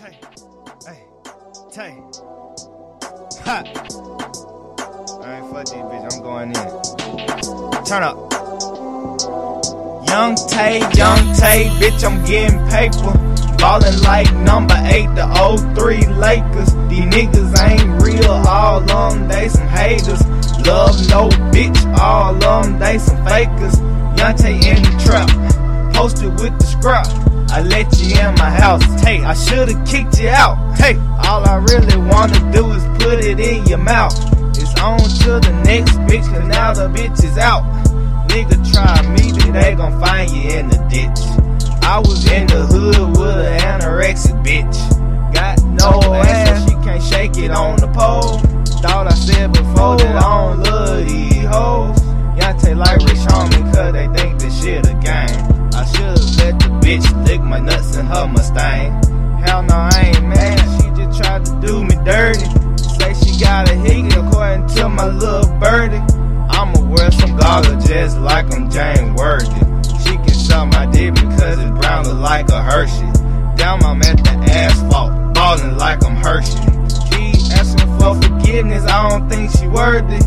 Tay, hey, Tay. Ha! I ain't fuck this bitch, I'm going in. Turn up. Young Tay, young Tay, bitch, I'm getting paper. Ballin' like number 8, the 03 Lakers. These niggas ain't real, all of them, they some haters. Love no bitch, all of them, they some fakers. Young Tay in the trap, posted with the scrap. I let you in my house, hey, I should've kicked you out. Hey, all I really wanna do is put it in your mouth. It's on to the next bitch, cause now the bitch is out. Nigga try me, then they gon' find you in the ditch. I was in the hood with an anorexic bitch. Got no oh, ass, she can't shake it on the pole. Thought I said before that bitch lick my nuts in her Mustang. Hell no, I ain't mad. She just tried to do me dirty. Say she got a hickey according to my little birdie. I'ma wear some goggles just like I'm James Worthy. She can suck my dick because it's brown like a Hershey. Down I'm at the asphalt, ballin' like I'm Hershey. She asking for forgiveness, I don't think she worthy.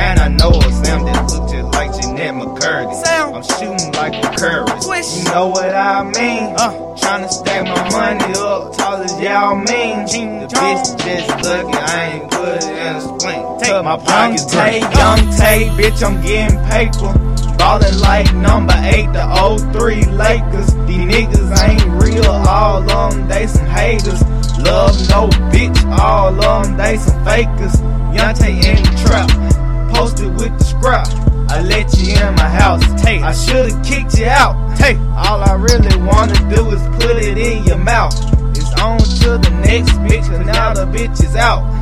And I know a Sam that look just like Jennette McCurdy. Sam. I'm shooting like a curry. Swish. You know what I mean? Uh. Tryna stack my money up, tall as Yao Ming. Ching the bitch just lucky, I ain't put it in a splint. Take my young pockets Tay, dirty. Young Tay, bitch, I'm getting paper. Ballin' like number 8, the 03 Lakers. These niggas ain't real, all of them, they some haters. Love no bitch, all of them, they some fakers. Tay in the trap, posted with the scrap. I let you in my house, Tay. I should've kicked you out. Tay. All I really wanna do is put it in your mouth. It's on to the next bitch, cause now the bitch is out.